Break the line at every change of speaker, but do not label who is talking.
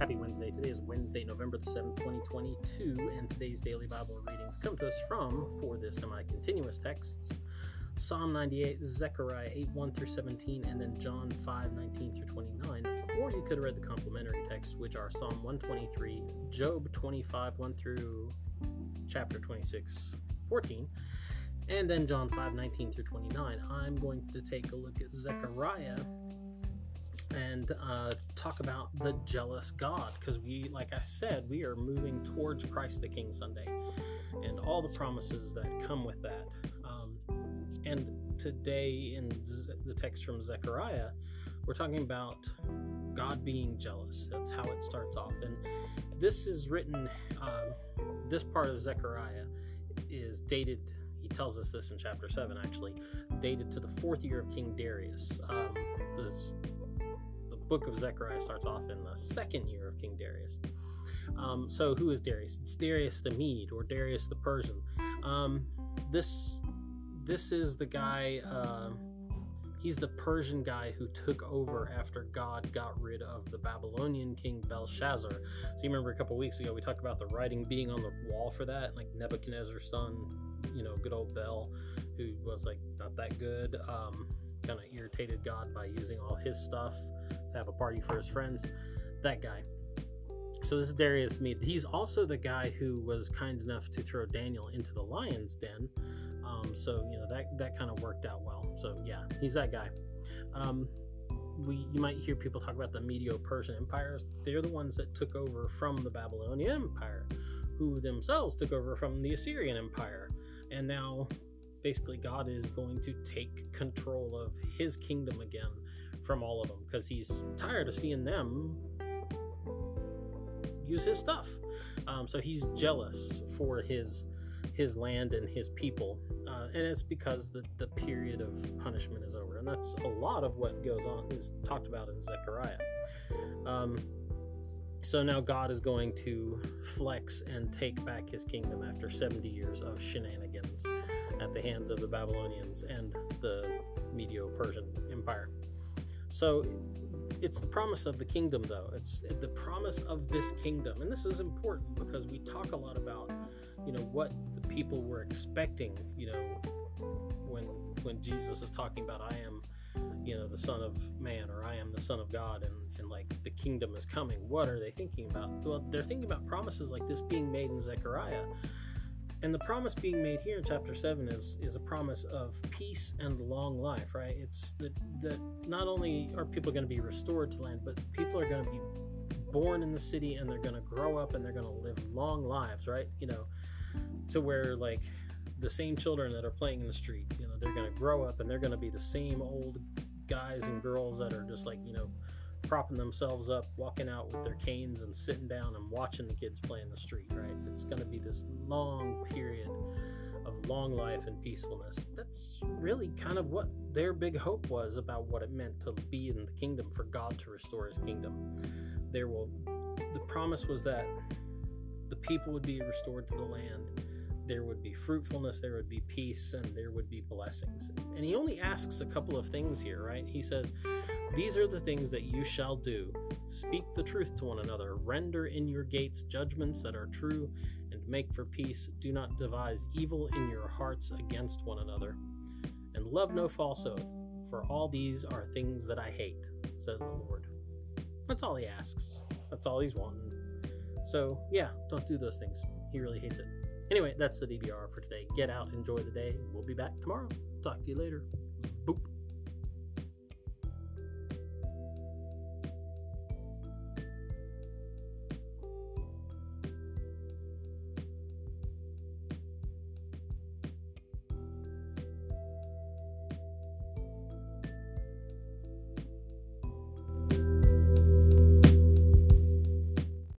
today. Today is Wednesday, November the 7th, 2022, and today's daily Bible readings come to us from, for the semi continuous texts, Psalm 98, Zechariah 8, 1 through 17, and then John 5, 19 through 29. Or you could read the complementary texts, which are Psalm 123, Job 25, 1 through chapter 26, 14, and then John 5, 19 through 29. I'm going to take a look at Zechariah and uh, talk about the jealous God because we, like I said, we are moving towards Christ the King Sunday and all the promises that come with that. Um, and today, in Z- the text from Zechariah, we're talking about God being jealous. That's how it starts off. And this is written, um, this part of Zechariah is dated he tells us this in chapter 7 actually dated to the fourth year of king darius um, this book of Zechariah starts off in the second year of King Darius. Um, so, who is Darius? It's Darius the Mede or Darius the Persian. Um, this this is the guy. Uh, he's the Persian guy who took over after God got rid of the Babylonian king Belshazzar. So you remember a couple weeks ago we talked about the writing being on the wall for that, like Nebuchadnezzar's son, you know, good old Bel, who was like not that good. Um, kind of irritated God by using all his stuff have a party for his friends. That guy. So this is Darius Mede. He's also the guy who was kind enough to throw Daniel into the lion's den. Um, so you know that that kind of worked out well. So yeah, he's that guy. Um, we you might hear people talk about the Medo-Persian empires. They're the ones that took over from the Babylonian Empire, who themselves took over from the Assyrian Empire, and now basically God is going to take control of His kingdom again from all of them because he's tired of seeing them use his stuff. Um, so he's jealous for his his land and his people, uh, and it's because the the period of punishment is over, and that's a lot of what goes on is talked about in Zechariah. Um, so now God is going to flex and take back his kingdom after 70 years of shenanigans at the hands of the Babylonians and the Medo Persian Empire. So it's the promise of the kingdom, though. It's the promise of this kingdom. And this is important because we talk a lot about, you know, what the people were expecting, you know, when when Jesus is talking about I am, you know, the Son of Man or I am the Son of God and, and like the kingdom is coming. What are they thinking about? Well, they're thinking about promises like this being made in Zechariah and the promise being made here in chapter 7 is is a promise of peace and long life right? It's that that not only are people going to be restored to land but people are going to be born in the city and they're going to grow up and they're going to live long lives right? You know to where like the same children that are playing in the street you know they're going to grow up and they're going to be the same old guys and girls that are just like you know propping themselves up, walking out with their canes and sitting down and watching the kids play in the street, right? It's going to be this long period of long life and peacefulness. That's really kind of what their big hope was about what it meant to be in the kingdom, for God to restore his kingdom. There will, the promise was that the people would be restored to the land there would be fruitfulness, there would be peace, and there would be blessings. And he only asks a couple of things here, right? He says, These are the things that you shall do. Speak the truth to one another, render in your gates judgments that are true, and make for peace. Do not devise evil in your hearts against one another. And love no false oath, for all these are things that I hate, says the Lord. That's all he asks. That's all he's wanting. So, yeah, don't do those things. He really hates it. Anyway, that's the DBR for today. Get out, enjoy the day. We'll be back tomorrow. Talk to you later. Boop.